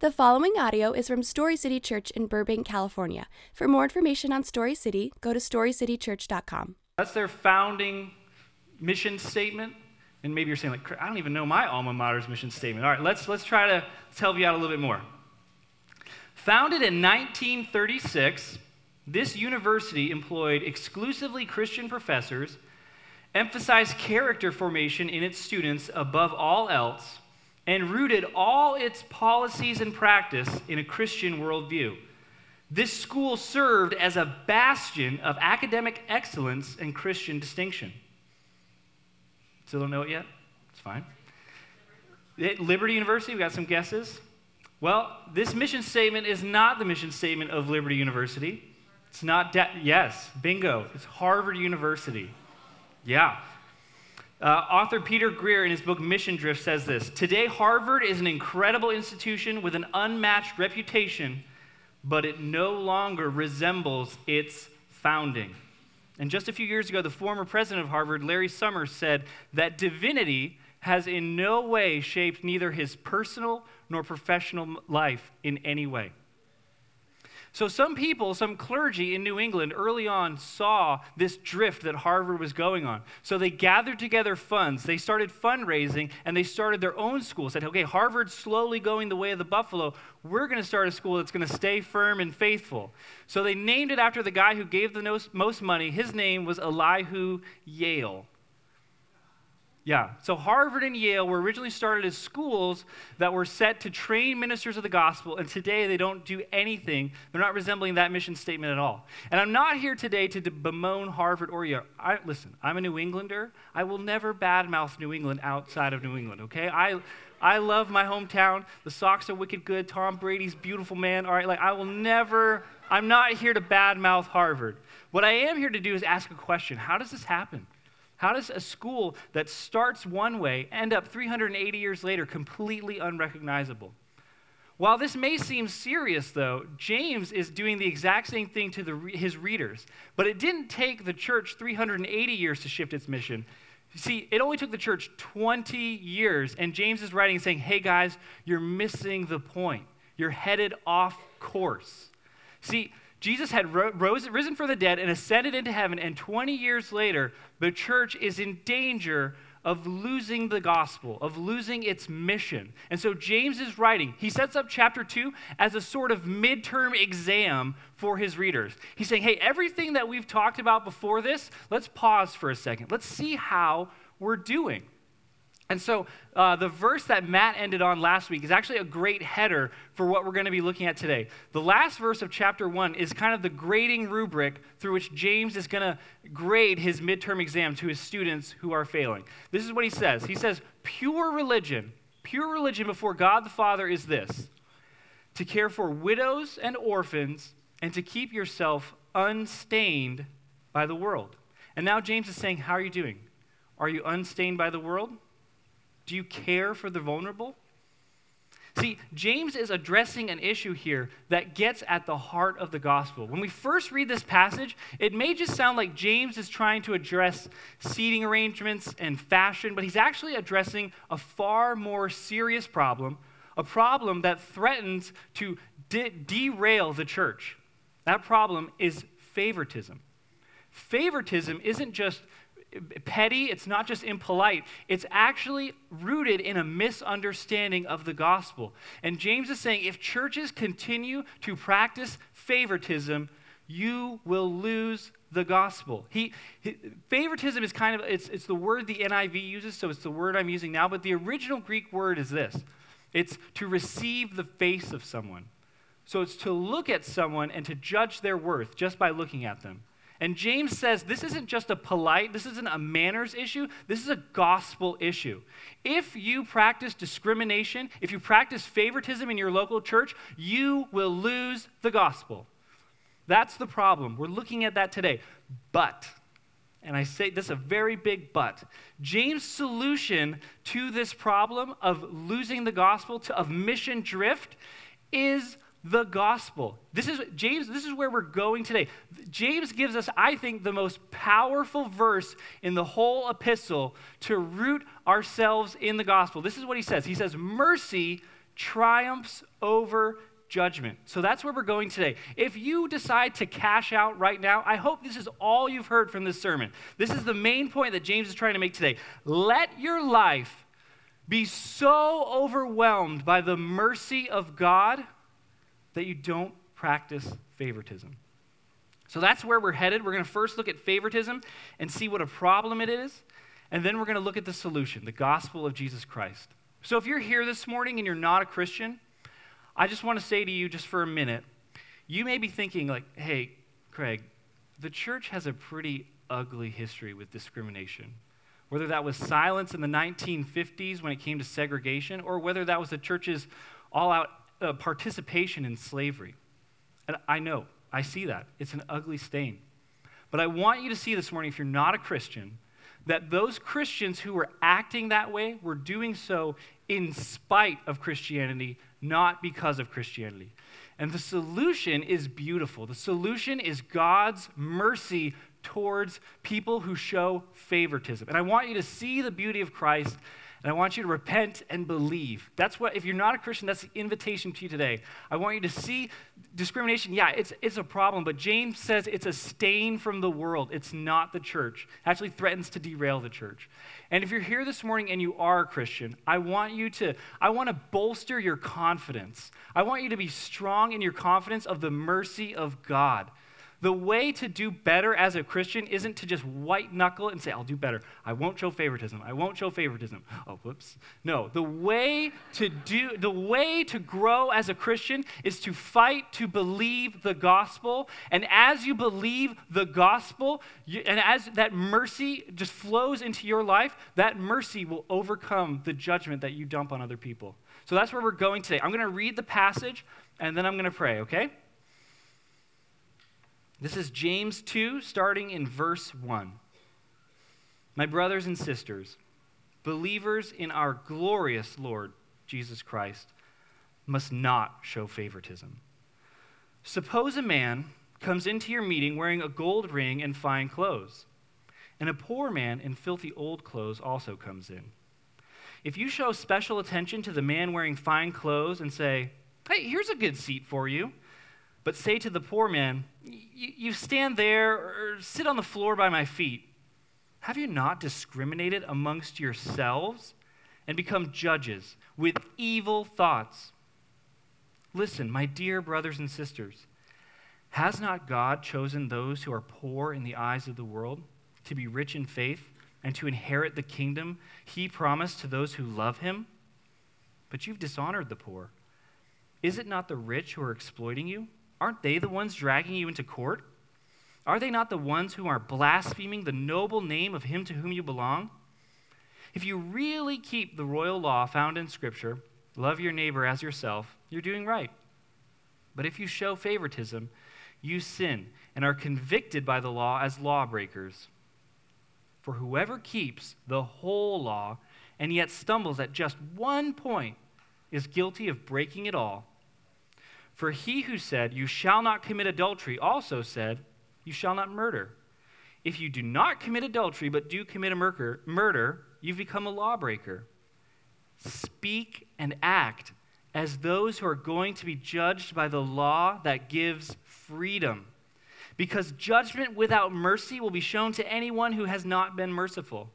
The following audio is from Story City Church in Burbank, California. For more information on Story City, go to storycitychurch.com. That's their founding mission statement. And maybe you're saying, like, I don't even know my alma mater's mission statement. All right, let's, let's try to help you out a little bit more. Founded in 1936, this university employed exclusively Christian professors, emphasized character formation in its students above all else, and rooted all its policies and practice in a Christian worldview. This school served as a bastion of academic excellence and Christian distinction. Still don't know it yet? It's fine. At Liberty University, we got some guesses. Well, this mission statement is not the mission statement of Liberty University. It's not, de- yes, bingo, it's Harvard University. Yeah. Uh, author Peter Greer, in his book Mission Drift, says this Today, Harvard is an incredible institution with an unmatched reputation, but it no longer resembles its founding. And just a few years ago, the former president of Harvard, Larry Summers, said that divinity has in no way shaped neither his personal nor professional life in any way. So, some people, some clergy in New England early on saw this drift that Harvard was going on. So, they gathered together funds. They started fundraising and they started their own school. Said, okay, Harvard's slowly going the way of the buffalo. We're going to start a school that's going to stay firm and faithful. So, they named it after the guy who gave the most money. His name was Elihu Yale. Yeah. So Harvard and Yale were originally started as schools that were set to train ministers of the gospel, and today they don't do anything. They're not resembling that mission statement at all. And I'm not here today to bemoan Harvard or Yale. I, listen, I'm a New Englander. I will never badmouth New England outside of New England, okay? I, I love my hometown. The Sox are wicked good. Tom Brady's beautiful man. All right, like I will never, I'm not here to badmouth Harvard. What I am here to do is ask a question How does this happen? How does a school that starts one way end up 380 years later completely unrecognizable? While this may seem serious, though, James is doing the exact same thing to the, his readers. But it didn't take the church 380 years to shift its mission. See, it only took the church 20 years, and James is writing saying, hey guys, you're missing the point. You're headed off course. See, Jesus had rose, risen from the dead and ascended into heaven, and 20 years later, the church is in danger of losing the gospel, of losing its mission. And so James is writing, he sets up chapter 2 as a sort of midterm exam for his readers. He's saying, hey, everything that we've talked about before this, let's pause for a second. Let's see how we're doing. And so, uh, the verse that Matt ended on last week is actually a great header for what we're going to be looking at today. The last verse of chapter one is kind of the grading rubric through which James is going to grade his midterm exam to his students who are failing. This is what he says He says, Pure religion, pure religion before God the Father is this to care for widows and orphans and to keep yourself unstained by the world. And now James is saying, How are you doing? Are you unstained by the world? Do you care for the vulnerable? See, James is addressing an issue here that gets at the heart of the gospel. When we first read this passage, it may just sound like James is trying to address seating arrangements and fashion, but he's actually addressing a far more serious problem, a problem that threatens to de- derail the church. That problem is favoritism. Favoritism isn't just petty, it's not just impolite, it's actually rooted in a misunderstanding of the gospel. And James is saying if churches continue to practice favoritism, you will lose the gospel. He, he, favoritism is kind of it's, it's the word the NIV uses, so it's the word I'm using now, but the original Greek word is this. It's to receive the face of someone. So it's to look at someone and to judge their worth just by looking at them. And James says this isn't just a polite, this isn't a manners issue, this is a gospel issue. If you practice discrimination, if you practice favoritism in your local church, you will lose the gospel. That's the problem. We're looking at that today. But, and I say this is a very big but, James' solution to this problem of losing the gospel, to, of mission drift, is the gospel. This is James, this is where we're going today. James gives us, I think, the most powerful verse in the whole epistle to root ourselves in the gospel. This is what he says. He says, Mercy triumphs over judgment. So that's where we're going today. If you decide to cash out right now, I hope this is all you've heard from this sermon. This is the main point that James is trying to make today. Let your life be so overwhelmed by the mercy of God that you don't practice favoritism. So that's where we're headed. We're going to first look at favoritism and see what a problem it is, and then we're going to look at the solution, the gospel of Jesus Christ. So if you're here this morning and you're not a Christian, I just want to say to you, just for a minute, you may be thinking, like, hey, Craig, the church has a pretty ugly history with discrimination. Whether that was silence in the 1950s when it came to segregation, or whether that was the church's all out uh, participation in slavery. And I know, I see that. It's an ugly stain. But I want you to see this morning, if you're not a Christian, that those Christians who were acting that way were doing so in spite of Christianity, not because of Christianity. And the solution is beautiful. The solution is God's mercy towards people who show favoritism. And I want you to see the beauty of Christ and I want you to repent and believe. That's what, if you're not a Christian, that's the invitation to you today. I want you to see discrimination. Yeah, it's, it's a problem, but James says it's a stain from the world. It's not the church. It actually threatens to derail the church. And if you're here this morning and you are a Christian, I want you to, I want to bolster your confidence. I want you to be strong in your confidence of the mercy of God. The way to do better as a Christian isn't to just white knuckle and say, I'll do better. I won't show favoritism. I won't show favoritism. Oh, whoops. No, the way to do the way to grow as a Christian is to fight to believe the gospel. And as you believe the gospel, you, and as that mercy just flows into your life, that mercy will overcome the judgment that you dump on other people. So that's where we're going today. I'm going to read the passage and then I'm going to pray, okay? This is James 2, starting in verse 1. My brothers and sisters, believers in our glorious Lord Jesus Christ, must not show favoritism. Suppose a man comes into your meeting wearing a gold ring and fine clothes, and a poor man in filthy old clothes also comes in. If you show special attention to the man wearing fine clothes and say, Hey, here's a good seat for you, but say to the poor man, You stand there or sit on the floor by my feet. Have you not discriminated amongst yourselves and become judges with evil thoughts? Listen, my dear brothers and sisters, has not God chosen those who are poor in the eyes of the world to be rich in faith and to inherit the kingdom he promised to those who love him? But you've dishonored the poor. Is it not the rich who are exploiting you? Aren't they the ones dragging you into court? Are they not the ones who are blaspheming the noble name of him to whom you belong? If you really keep the royal law found in Scripture, love your neighbor as yourself, you're doing right. But if you show favoritism, you sin and are convicted by the law as lawbreakers. For whoever keeps the whole law and yet stumbles at just one point is guilty of breaking it all. For he who said, You shall not commit adultery, also said, You shall not murder. If you do not commit adultery, but do commit a murder, murder you've become a lawbreaker. Speak and act as those who are going to be judged by the law that gives freedom. Because judgment without mercy will be shown to anyone who has not been merciful.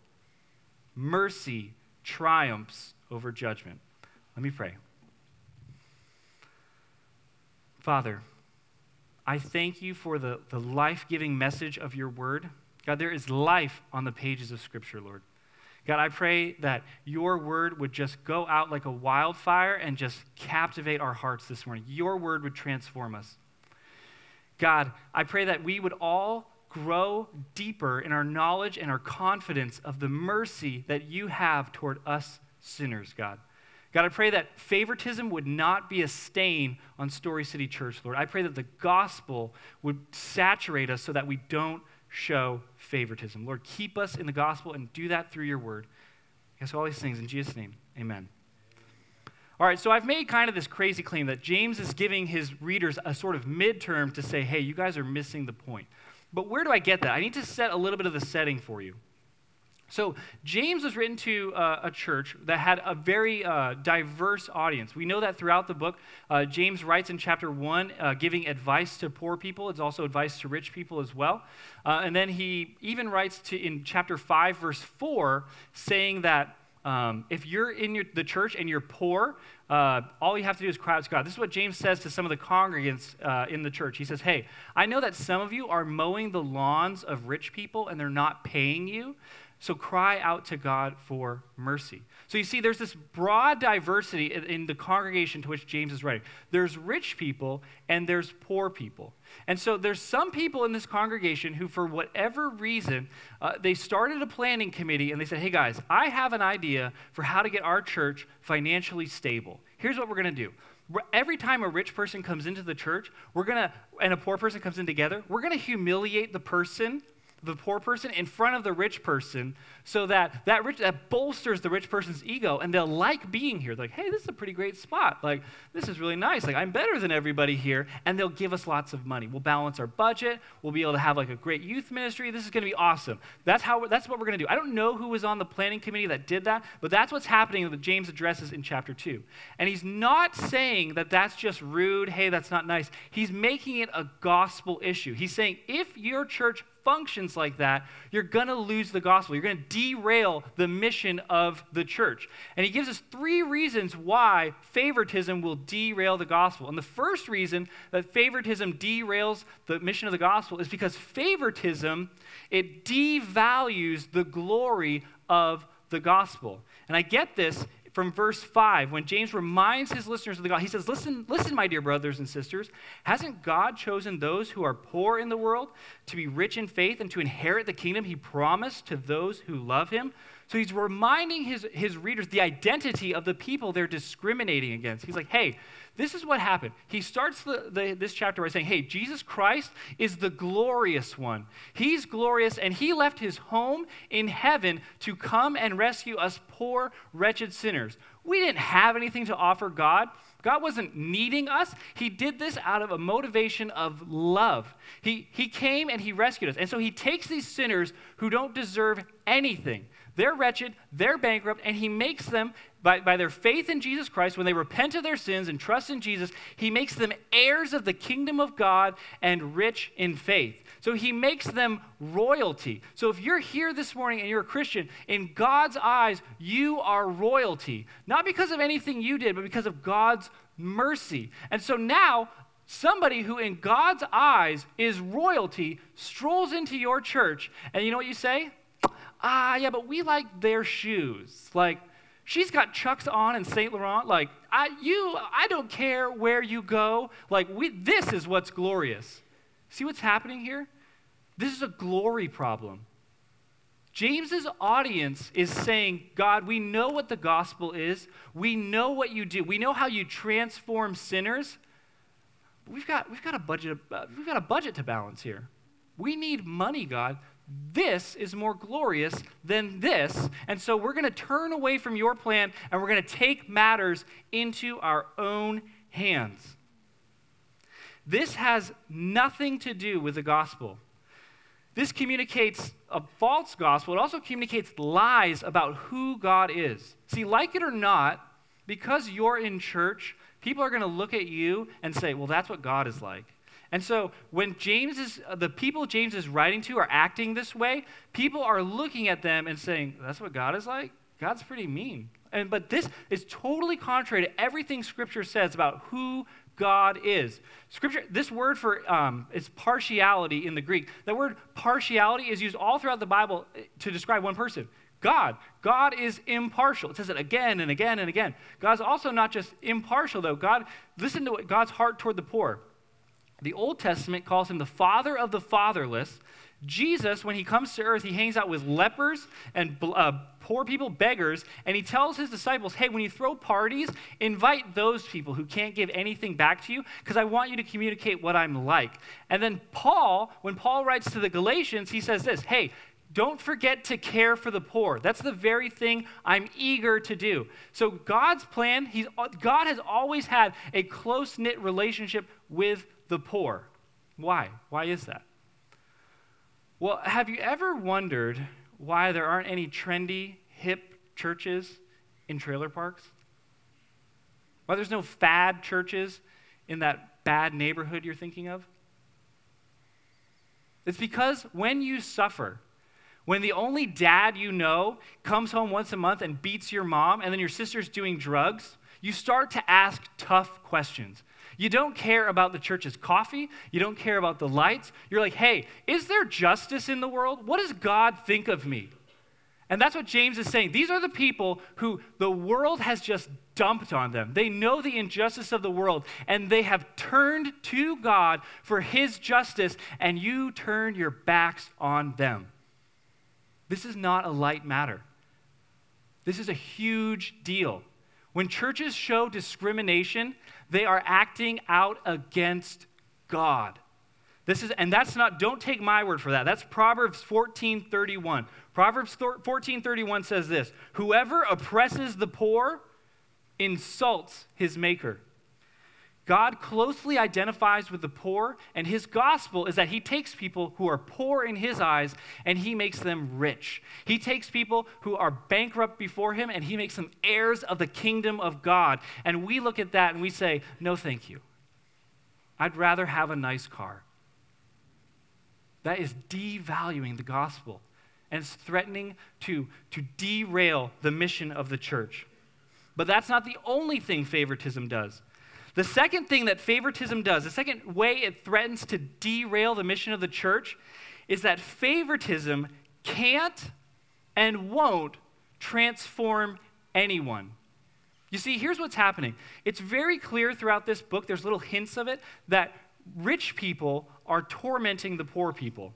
Mercy triumphs over judgment. Let me pray. Father, I thank you for the, the life giving message of your word. God, there is life on the pages of Scripture, Lord. God, I pray that your word would just go out like a wildfire and just captivate our hearts this morning. Your word would transform us. God, I pray that we would all grow deeper in our knowledge and our confidence of the mercy that you have toward us sinners, God. God, I pray that favoritism would not be a stain on Story City Church, Lord. I pray that the gospel would saturate us so that we don't show favoritism. Lord, keep us in the gospel and do that through your word. Yes, all these things in Jesus' name. Amen. All right, so I've made kind of this crazy claim that James is giving his readers a sort of midterm to say, hey, you guys are missing the point. But where do I get that? I need to set a little bit of the setting for you. So, James was written to uh, a church that had a very uh, diverse audience. We know that throughout the book. Uh, James writes in chapter 1, uh, giving advice to poor people. It's also advice to rich people as well. Uh, and then he even writes to, in chapter 5, verse 4, saying that um, if you're in your, the church and you're poor, uh, all you have to do is cry out to God. This is what James says to some of the congregants uh, in the church. He says, Hey, I know that some of you are mowing the lawns of rich people and they're not paying you. So cry out to God for mercy. So you see, there's this broad diversity in the congregation to which James is writing. There's rich people and there's poor people. And so there's some people in this congregation who, for whatever reason, uh, they started a planning committee and they said, hey guys, I have an idea for how to get our church financially stable. Here's what we're going to do. Every time a rich person comes into the church, we're to, and a poor person comes in together, we're to humiliate the person the poor person in front of the rich person so that that rich that bolsters the rich person's ego and they'll like being here. They're like hey this is a pretty great spot. Like this is really nice. Like i'm better than everybody here. And they'll give us lots of money. We'll balance our budget. We'll be able to have like a great youth ministry. This is going to be awesome. That's how that's what we're going to do. I don't know who was on the planning committee that did that but that's what's happening that james addresses in chapter 2 and he's not saying that that's just rude hey that's not nice. He's making it a gospel issue. He's saying if your church functions like that, you're going to lose the gospel. You're going to derail the mission of the church. And he gives us three reasons why favoritism will derail the gospel. And the first reason that favoritism derails the mission of the gospel is because favoritism it devalues the glory of the gospel. And I get this from verse 5 when James reminds his listeners of the God. He says, Listen, listen, my dear brothers and sisters. Hasn't God chosen those who are poor in the world to be rich in faith and to inherit the kingdom he promised to those who love him? So he's reminding his, his readers the identity of the people they're discriminating against. He's like, hey, this is what happened. He starts the, the, this chapter by saying, Hey, Jesus Christ is the glorious one. He's glorious, and he left his home in heaven to come and rescue us poor, wretched sinners. We didn't have anything to offer God. God wasn't needing us. He did this out of a motivation of love. He, he came and he rescued us. And so he takes these sinners who don't deserve anything. They're wretched, they're bankrupt, and he makes them by, by their faith in Jesus Christ, when they repent of their sins and trust in Jesus, he makes them heirs of the kingdom of God and rich in faith. So he makes them royalty. So if you're here this morning and you're a Christian, in God's eyes, you are royalty. Not because of anything you did, but because of God's mercy. And so now, somebody who in God's eyes is royalty strolls into your church, and you know what you say? Ah, yeah, but we like their shoes. Like, She's got Chucks on and Saint Laurent. Like, I, you, I don't care where you go. Like, we, this is what's glorious. See what's happening here? This is a glory problem. James's audience is saying, God, we know what the gospel is. We know what you do. We know how you transform sinners. We've got, we've got, a, budget, uh, we've got a budget to balance here. We need money, God this is more glorious than this. And so we're going to turn away from your plan and we're going to take matters into our own hands. This has nothing to do with the gospel. This communicates a false gospel. It also communicates lies about who God is. See, like it or not, because you're in church, people are going to look at you and say, well, that's what God is like. And so when James is, uh, the people James is writing to are acting this way, people are looking at them and saying, that's what God is like? God's pretty mean. And, but this is totally contrary to everything Scripture says about who God is. Scripture, this word for um, is partiality in the Greek. The word partiality is used all throughout the Bible uh, to describe one person. God. God is impartial. It says it again and again and again. God's also not just impartial, though. God, listen to what God's heart toward the poor. The Old Testament calls him the father of the fatherless. Jesus, when he comes to earth, he hangs out with lepers and uh, poor people, beggars, and he tells his disciples, hey, when you throw parties, invite those people who can't give anything back to you because I want you to communicate what I'm like. And then Paul, when Paul writes to the Galatians, he says this hey, don't forget to care for the poor. That's the very thing I'm eager to do. So God's plan, God has always had a close-knit relationship with the poor. Why? Why is that? Well, have you ever wondered why there aren't any trendy, hip churches in trailer parks? Why there's no fad churches in that bad neighborhood you're thinking of? It's because when you suffer, when the only dad you know comes home once a month and beats your mom, and then your sister's doing drugs, you start to ask tough questions. You don't care about the church's coffee. You don't care about the lights. You're like, hey, is there justice in the world? What does God think of me? And that's what James is saying. These are the people who the world has just dumped on them. They know the injustice of the world, and they have turned to God for his justice, and you turn your backs on them. This is not a light matter. This is a huge deal. When churches show discrimination, they are acting out against God. This is, and that's not, don't take my word for that. That's Proverbs 14 31. Proverbs 14 31 says this Whoever oppresses the poor insults his maker. God closely identifies with the poor, and his gospel is that he takes people who are poor in his eyes and he makes them rich. He takes people who are bankrupt before him and he makes them heirs of the kingdom of God. And we look at that and we say, No, thank you. I'd rather have a nice car. That is devaluing the gospel and it's threatening to, to derail the mission of the church. But that's not the only thing favoritism does. The second thing that favoritism does, the second way it threatens to derail the mission of the church, is that favoritism can't and won't transform anyone. You see, here's what's happening. It's very clear throughout this book, there's little hints of it, that rich people are tormenting the poor people.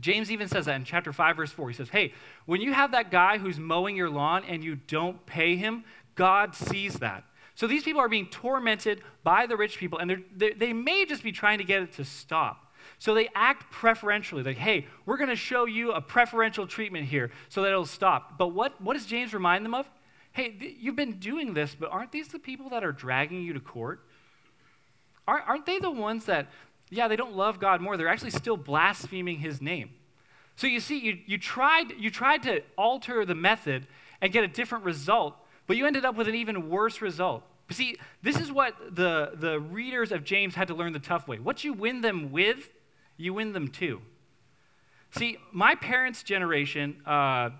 James even says that in chapter 5, verse 4. He says, Hey, when you have that guy who's mowing your lawn and you don't pay him, God sees that. So these people are being tormented by the rich people, and they're, they may just be trying to get it to stop. So they act preferentially, like, hey, we're going to show you a preferential treatment here so that it'll stop. But what, what does James remind them of? Hey, th- you've been doing this, but aren't these the people that are dragging you to court? Aren't, aren't they the ones that, yeah, they don't love God more, they're actually still blaspheming his name? So you see, you, you, tried, you tried to alter the method and get a different result, but you ended up with an even worse result. But see, this is what the, the readers of James had to learn the tough way. What you win them with, you win them to. See, my parents' generation uh,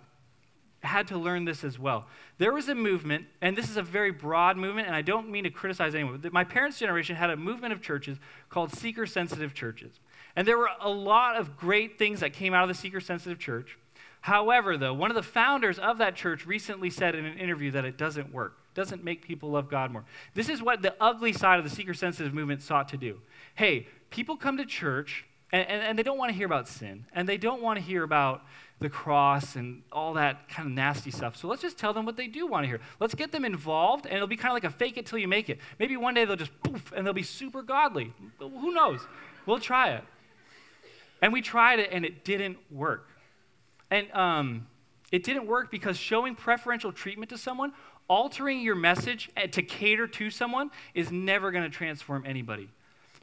had to learn this as well. There was a movement, and this is a very broad movement, and I don't mean to criticize anyone. But My parents' generation had a movement of churches called seeker sensitive churches. And there were a lot of great things that came out of the seeker sensitive church. However, though, one of the founders of that church recently said in an interview that it doesn't work, doesn't make people love God more. This is what the ugly side of the seeker sensitive movement sought to do. Hey, people come to church and, and, and they don't want to hear about sin, and they don't want to hear about the cross and all that kind of nasty stuff. So let's just tell them what they do want to hear. Let's get them involved, and it'll be kind of like a fake it till you make it. Maybe one day they'll just poof, and they'll be super godly. Who knows? We'll try it. And we tried it, and it didn't work. And um, it didn't work because showing preferential treatment to someone, altering your message eh, to cater to someone, is never going to transform anybody.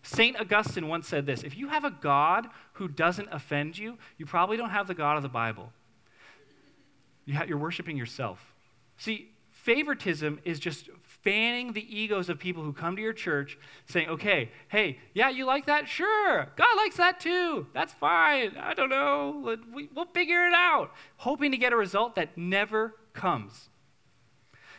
St. Augustine once said this If you have a God who doesn't offend you, you probably don't have the God of the Bible. You're worshiping yourself. See, favoritism is just fanning the egos of people who come to your church saying, okay, hey, yeah, you like that? Sure. God likes that too. That's fine. I don't know. We'll figure it out. Hoping to get a result that never comes.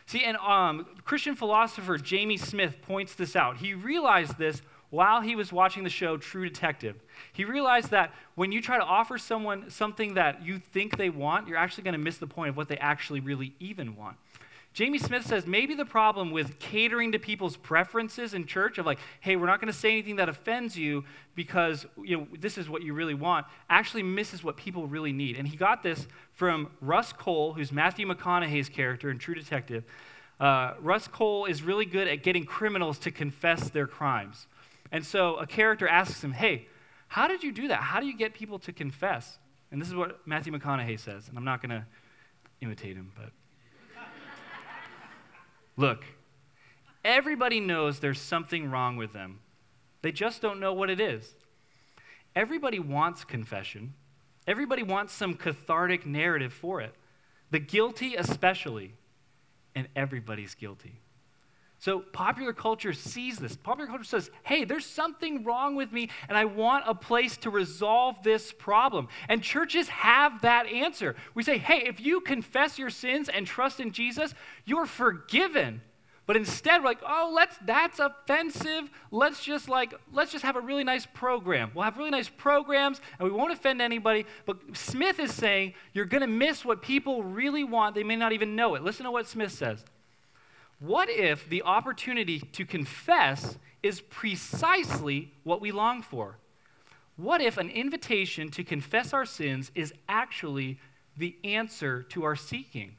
See, and um, Christian philosopher Jamie Smith points this out. He realized this while he was watching the show True Detective. He realized that when you try to offer someone something that you think they want, you're actually going to miss the point of what they actually really even want. Jamie Smith says maybe the problem with catering to people's preferences in church of like, hey, we're not going to say anything that offends you because you know this is what you really want, actually misses what people really need. And he got this from Rust Cohle, who's Matthew McConaughey's character in True Detective. Uh, Rust Cohle is really good at getting criminals to confess their crimes. And so a character asks him, hey, how did you do that? How do you get people to confess? And this is what Matthew McConaughey says, and I'm not going to imitate him, but. Look, everybody knows there's something wrong with them. They just don't know what it is. Everybody wants confession. Everybody wants some cathartic narrative for it. The guilty, especially, and everybody's guilty. So popular culture sees this. Popular culture says, hey, there's something wrong with me, and I want a place to resolve this problem. And churches have that answer. We say, hey, if you confess your sins and trust in Jesus, you're forgiven. But instead, we're like, oh, let's that's offensive. Let's just like, let's just have a really nice program. We'll have really nice programs and we won't offend anybody. But Smith is saying you're gonna miss what people really want. They may not even know it. Listen to what Smith says. What if the opportunity to confess is precisely what we long for? What if an invitation to confess our sins is actually the answer to our seeking?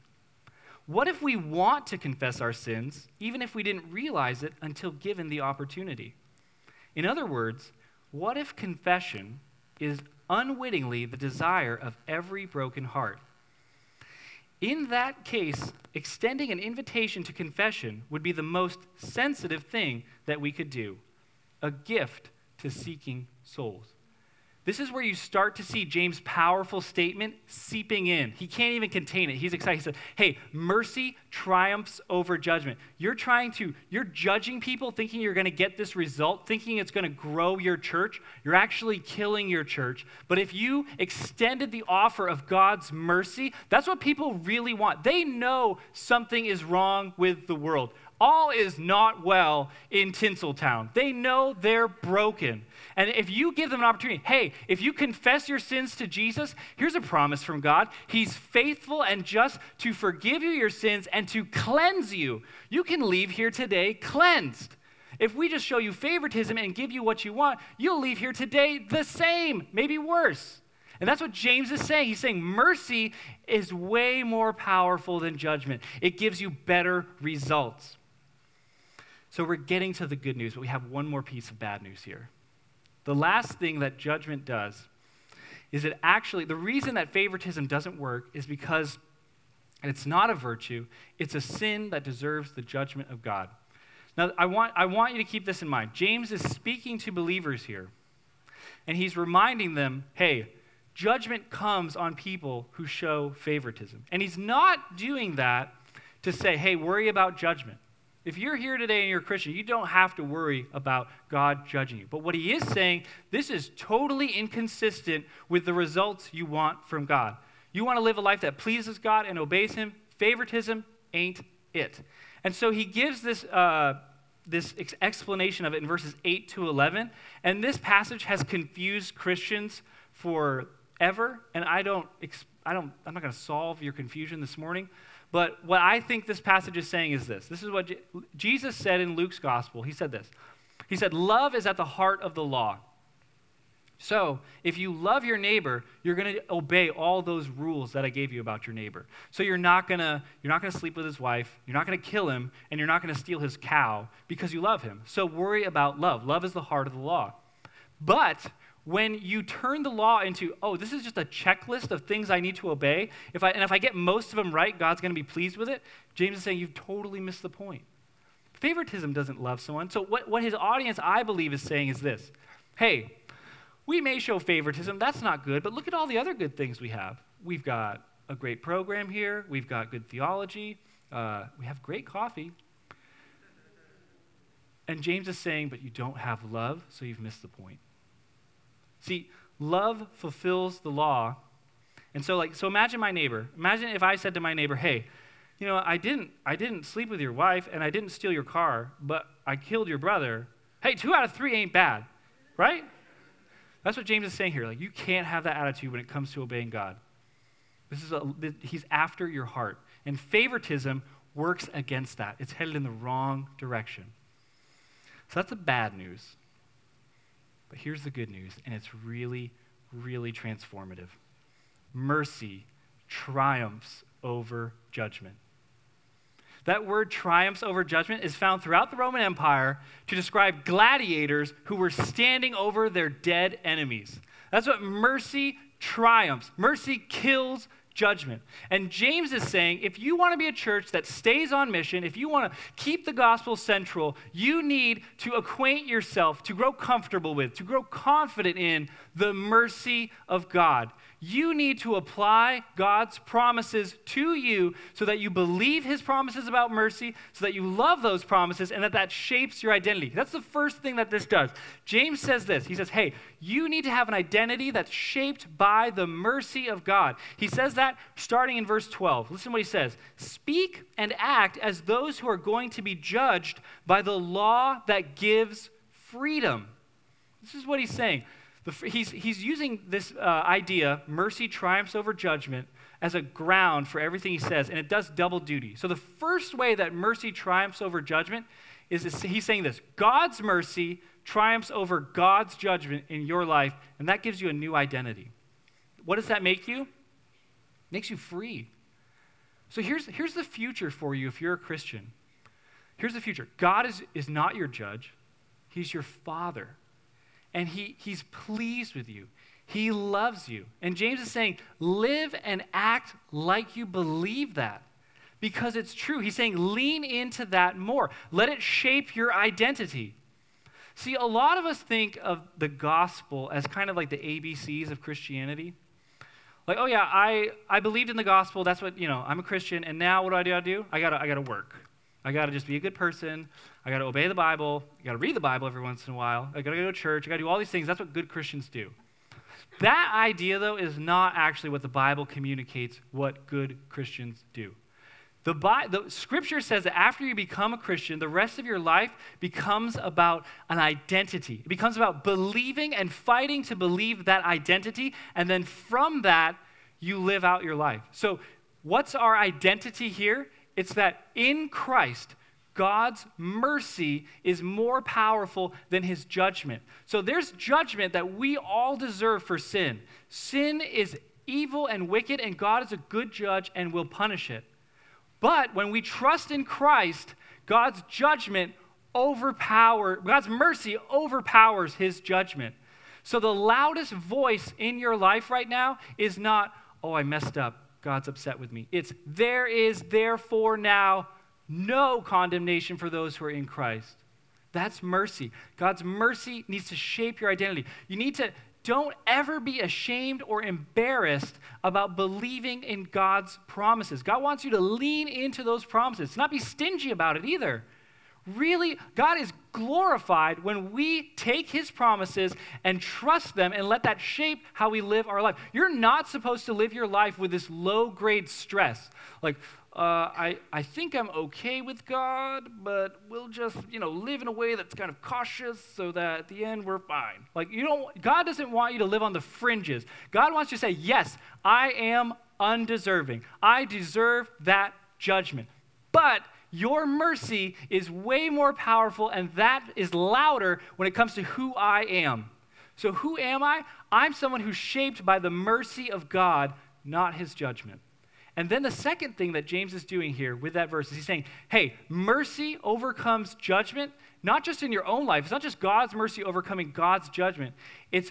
What if we want to confess our sins, even if we didn't realize it until given the opportunity? In other words, what if confession is unwittingly the desire of every broken heart? In that case, extending an invitation to confession would be the most sensitive thing that we could do a gift to seeking souls. This is where you start to see James' powerful statement seeping in. He can't even contain it. He's excited. He said, Hey, mercy triumphs over judgment. You're trying to, you're judging people thinking you're going to get this result, thinking it's going to grow your church. You're actually killing your church. But if you extended the offer of God's mercy, that's what people really want. They know something is wrong with the world all is not well in Tinseltown. They know they're broken. And if you give them an opportunity, hey, if you confess your sins to Jesus, here's a promise from God. He's faithful and just to forgive you your sins and to cleanse you. You can leave here today cleansed. If we just show you favoritism and give you what you want, you'll leave here today the same, maybe worse. And that's what James is saying. He's saying mercy is way more powerful than judgment, it gives you better results. So we're getting to the good news, but we have one more piece of bad news here. The last thing that judgment does is that actually, the reason that favoritism doesn't work is because it's not a virtue, it's a sin that deserves the judgment of God. Now, I want, I want you to keep this in mind. James is speaking to believers here, and he's reminding them hey, judgment comes on people who show favoritism. And he's not doing that to say, hey, worry about judgment. If you're here today and you're a Christian, you don't have to worry about God judging you. But what he is saying, this is totally inconsistent with the results you want from God. You want to live a life that pleases God and obeys him, favoritism ain't it. And so he gives this, uh, this ex- explanation of it in verses 8 to 11. And this passage has confused Christians forever. And I don't, I don't, I'm not going to solve your confusion this morning. But what I think this passage is saying is this. This is what Je- Jesus said in Luke's gospel. He said this. He said, Love is at the heart of the law. So, if you love your neighbor, you're going to obey all those rules that I gave you about your neighbor. So you're not going to you're not going to sleep with his wife, you're not going to kill him, and you're not going to steal his cow because you love him. So worry about love. Love is the heart of the law. But when you turn the law into, oh, this is just a checklist of things I need to obey, if I, and if I get most of them right, God's going to be pleased with it, James is saying you've totally missed the point. Favoritism doesn't love someone. So, what, what his audience, I believe, is saying is this hey, we may show favoritism, that's not good, but look at all the other good things we have. We've got a great program here, we've got good theology, uh, we have great coffee. And James is saying, but you don't have love, so you've missed the point. See, love fulfills the law. And so like so imagine my neighbor. Imagine if I said to my neighbor, "Hey, you know, I didn't I didn't sleep with your wife and I didn't steal your car, but I killed your brother." Hey, 2 out of 3 ain't bad. Right? That's what James is saying here. Like you can't have that attitude when it comes to obeying God. This is a, he's after your heart. And favoritism works against that. It's headed in the wrong direction. So that's the bad news. But here's the good news, and it's really, really transformative mercy triumphs over judgment. That word triumphs over judgment is found throughout the Roman Empire to describe gladiators who were standing over their dead enemies. That's what mercy triumphs. Mercy kills judgment. And James is saying if you want to be a church that stays on mission, if you want to keep the gospel central, you need to acquaint yourself, to grow comfortable with, to grow confident in the mercy of God. You need to apply God's promises to you so that you believe his promises about mercy, so that you love those promises, and that that shapes your identity. That's the first thing that this does. James says this He says, Hey, you need to have an identity that's shaped by the mercy of God. He says that starting in verse 12. Listen to what he says Speak and act as those who are going to be judged by the law that gives freedom. This is what he's saying. The, he's, he's using this uh, idea, mercy triumphs over judgment, as a ground for everything he says, and it does double duty. So the first way that mercy triumphs over judgment is he's saying this God's mercy triumphs over God's judgment in your life, and that gives you a new identity. What does that make you? It makes you free. So here's, here's the future for you if you're a Christian. Here's the future God is, is not your judge, He's your father and he, he's pleased with you. He loves you. And James is saying, live and act like you believe that because it's true. He's saying, lean into that more. Let it shape your identity. See, a lot of us think of the gospel as kind of like the ABCs of Christianity. Like, oh yeah, I, I believed in the gospel. That's what, you know, I'm a Christian. And now what do I do? I do? I gotta, I gotta work. I gotta just be a good person. I got to obey the Bible. I got to read the Bible every once in a while. I got to go to church. I got to do all these things. That's what good Christians do. That idea, though, is not actually what the Bible communicates what good Christians do. The, Bi- the scripture says that after you become a Christian, the rest of your life becomes about an identity. It becomes about believing and fighting to believe that identity, and then from that, you live out your life. So, what's our identity here? It's that in Christ, God's mercy is more powerful than his judgment. So there's judgment that we all deserve for sin. Sin is evil and wicked, and God is a good judge and will punish it. But when we trust in Christ, God's judgment overpower God's mercy overpowers his judgment. So the loudest voice in your life right now is not, "Oh, I messed up. God's upset with me." It's there is therefore now no condemnation for those who are in Christ. That's mercy. God's mercy needs to shape your identity. You need to don't ever be ashamed or embarrassed about believing in God's promises. God wants you to lean into those promises, not be stingy about it either. Really, God is glorified when we take His promises and trust them and let that shape how we live our life. You're not supposed to live your life with this low grade stress. Like, uh, I, I think I'm okay with God, but we'll just, you know, live in a way that's kind of cautious so that at the end we're fine. Like, you don't, God doesn't want you to live on the fringes. God wants you to say, yes, I am undeserving. I deserve that judgment. But your mercy is way more powerful, and that is louder when it comes to who I am. So, who am I? I'm someone who's shaped by the mercy of God, not his judgment. And then the second thing that James is doing here with that verse is he's saying, hey, mercy overcomes judgment, not just in your own life. It's not just God's mercy overcoming God's judgment. It's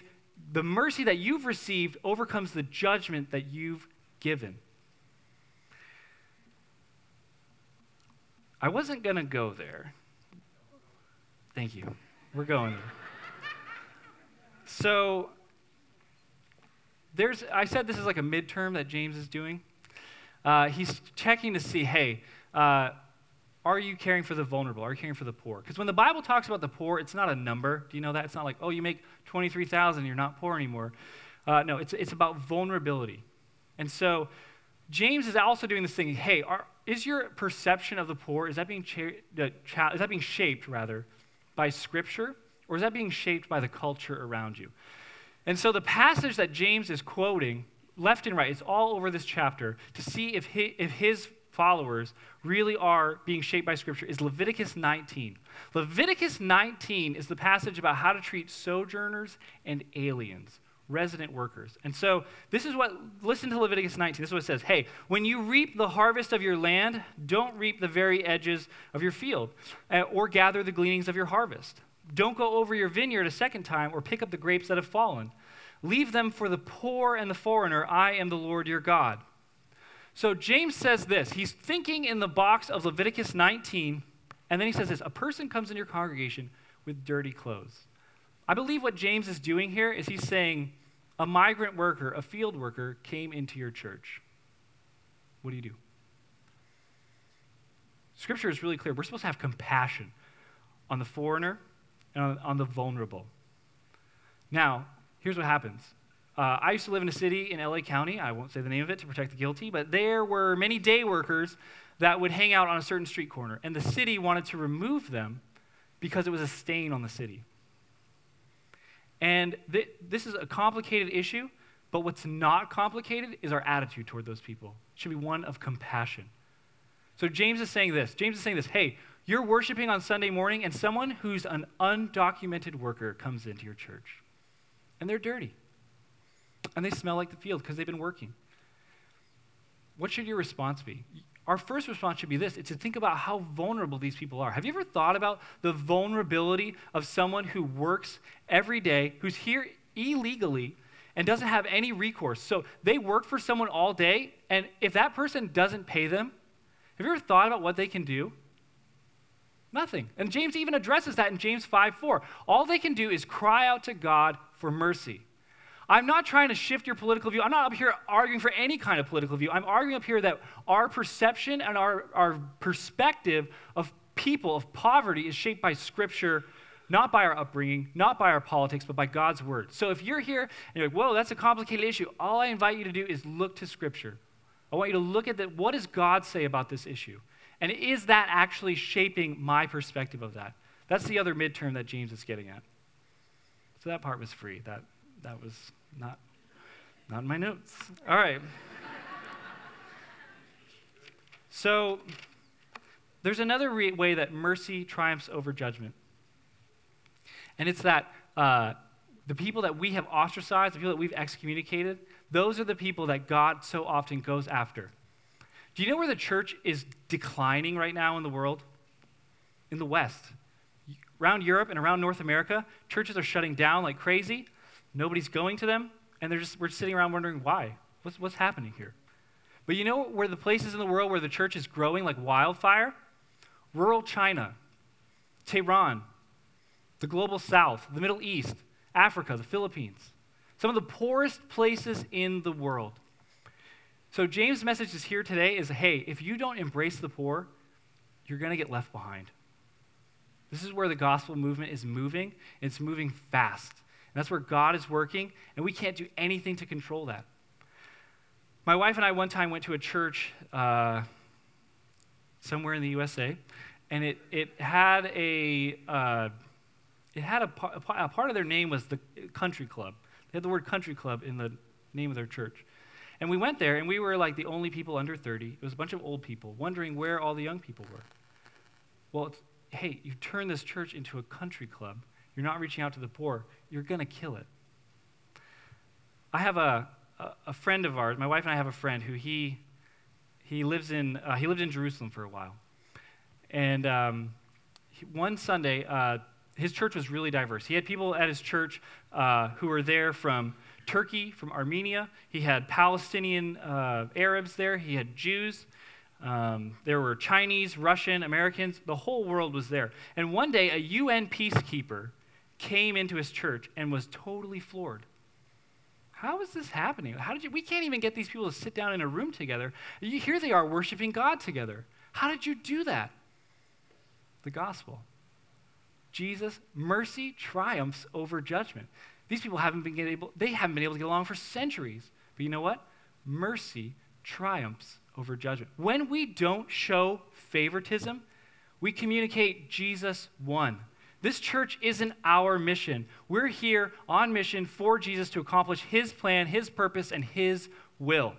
the mercy that you've received overcomes the judgment that you've given. I wasn't going to go there. Thank you. We're going there. So, there's, I said this is like a midterm that James is doing uh, he's checking to see, hey, uh, are you caring for the vulnerable? Are you caring for the poor? Because when the Bible talks about the poor, it's not a number. Do you know that? It's not like, oh, you make 23,000, you're not poor anymore. Uh, no, it's, it's about vulnerability. And so James is also doing this thing, hey, are, is your perception of the poor, is that being, cha- cha- is that being shaped, rather, by Scripture? Or is that being shaped by the culture around you? And so the passage that James is quoting left and right, it's all over this chapter to see if if his followers really are being shaped by Scripture is Leviticus 19. Leviticus 19 is the passage about how to treat sojourners and aliens, resident workers. And so this is what, listen to Leviticus 19. This is what it says Hey, when you reap the harvest of your land, don't reap the very edges of your field uh, or gather the gleanings of your harvest. Don't go over your vineyard a second time or pick up the grapes that have fallen. Leave them for the poor and the foreigner. I am the Lord your God. So James says this. He's thinking in the box of Leviticus 19, and then he says this A person comes in your congregation with dirty clothes. I believe what James is doing here is he's saying, a migrant worker, a field worker, came into your church. What do you do? Scripture is really clear. We're supposed to have compassion on the foreigner and on, the vulnerable. Now, here's what happens. Uh, I used to live in a city in LA County. I won't say the name of it to protect the guilty, but there were many day workers that would hang out on a certain street corner, and the city wanted to remove them because it was a stain on the city. And th- this is a complicated issue, but what's not complicated is our attitude toward those people. It should be one of compassion. So James is saying this. James is saying this hey, you're worshiping on Sunday morning, and someone who's an undocumented worker comes into your church. And they're dirty. And they smell like the field because they've been working. What should your response be? Our first response should be this it's to think about how vulnerable these people are. Have you ever thought about the vulnerability of someone who works every day, who's here illegally, and doesn't have any recourse? So they work for someone all day, and if that person doesn't pay them, have you ever thought about what they can do? Nothing. And James even addresses that in James 5 4. All they can do is cry out to God for mercy. I'm not trying to shift your political view. I'm not up here arguing for any kind of political view. I'm arguing up here that our perception and our, our perspective of people, of poverty, is shaped by Scripture, not by our upbringing, not by our politics, but by God's Word. So if you're here and you're like, whoa, that's a complicated issue, all I invite you to do is look to Scripture. I want you to look at that. What does God say about this issue? And is that actually shaping my perspective of that? That's the other midterm that James is getting at. So that part was free. That, that was not, not in my notes. All right. so there's another re- way that mercy triumphs over judgment. And it's that uh, the people that we have ostracized, the people that we've excommunicated, those are the people that God so often goes after. Do you know where the church is declining right now in the world? In the West. Around Europe and around North America, churches are shutting down like crazy. Nobody's going to them, and they're just, we're sitting around wondering why. What's, what's happening here? But you know where the places in the world where the church is growing like wildfire? Rural China, Tehran, the global south, the Middle East, Africa, the Philippines. Some of the poorest places in the world. So James' message is here today is hey, if you don't embrace the poor, you're going to get left behind. This is where the gospel movement is moving, it's moving fast. That's where God is working, and we can't do anything to control that. My wife and I one time went to a church uh, somewhere in the USA, and it, it had a uh, it had a, a part of their name was the country club. They had the word country club in the name of their church. And we went there, and we were like the only people under 30. It was a bunch of old people wondering where all the young people were. Well, hey, you turn this church into a country club. You're not reaching out to the poor. You're going to kill it. I have a, a, friend of ours, my wife and I have a friend who he, he, lives in, uh, he lived in Jerusalem for a while. And um, he, one Sunday, uh, his church was really diverse. He had people at his church uh, who were there from Turkey, from Armenia. He had Palestinian uh, Arabs there. He had Jews. Um, there were Chinese, Russian, Americans. The whole world was there. And one day, a UN peacekeeper came into his church and was totally floored. How is this happening? How did you? We can't even get these people to sit down in a room together. Here they are worshiping God together. How did you do that? The gospel. Jesus' mercy triumphs over judgment. These people haven't been able, they haven't been able to get along for centuries. But you know what? Mercy triumphs over judgment. When we don't show favoritism, we communicate Jesus won. This church isn't our mission. We're here on mission for Jesus to accomplish his plan, his purpose, and his will.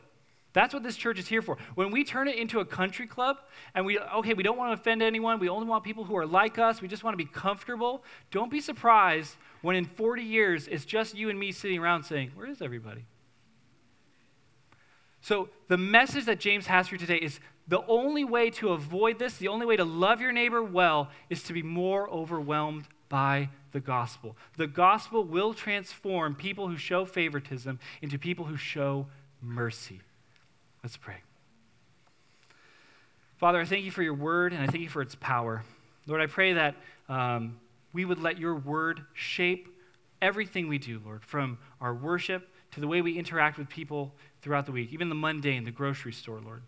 That's what this church is here for. When we turn it into a country club and we, okay, we don't want to offend anyone, we only want people who are like us, we just want to be comfortable, don't be surprised when in 40 years it's just you and me sitting around saying, Where is everybody? So, the message that James has for you today is the only way to avoid this, the only way to love your neighbor well, is to be more overwhelmed by the gospel. The gospel will transform people who show favoritism into people who show mercy. Let's pray. Father, I thank you for your word and I thank you for its power. Lord, I pray that um, we would let your word shape everything we do, Lord, from our worship to the way we interact with people throughout the week, even the mundane, the grocery store, Lord.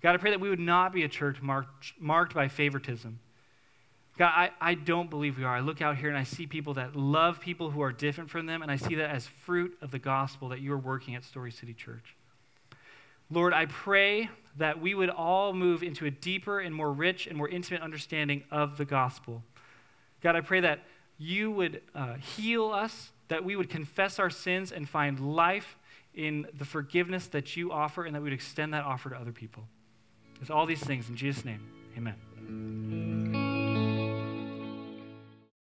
God, I pray that we would not be a church marked, marked by favoritism. God, I, I don't believe we are. I look out here and I see people that love people who are different from them, and I see that as fruit of the gospel that you are working at Story City Church. Lord, I pray that we would all move into a deeper and more rich and more intimate understanding of the gospel. God, I pray that you would uh, heal us, that we would confess our sins and find life in the forgiveness that you offer, and that we would extend that offer to other people. It's all these things in Jesus' name. Amen.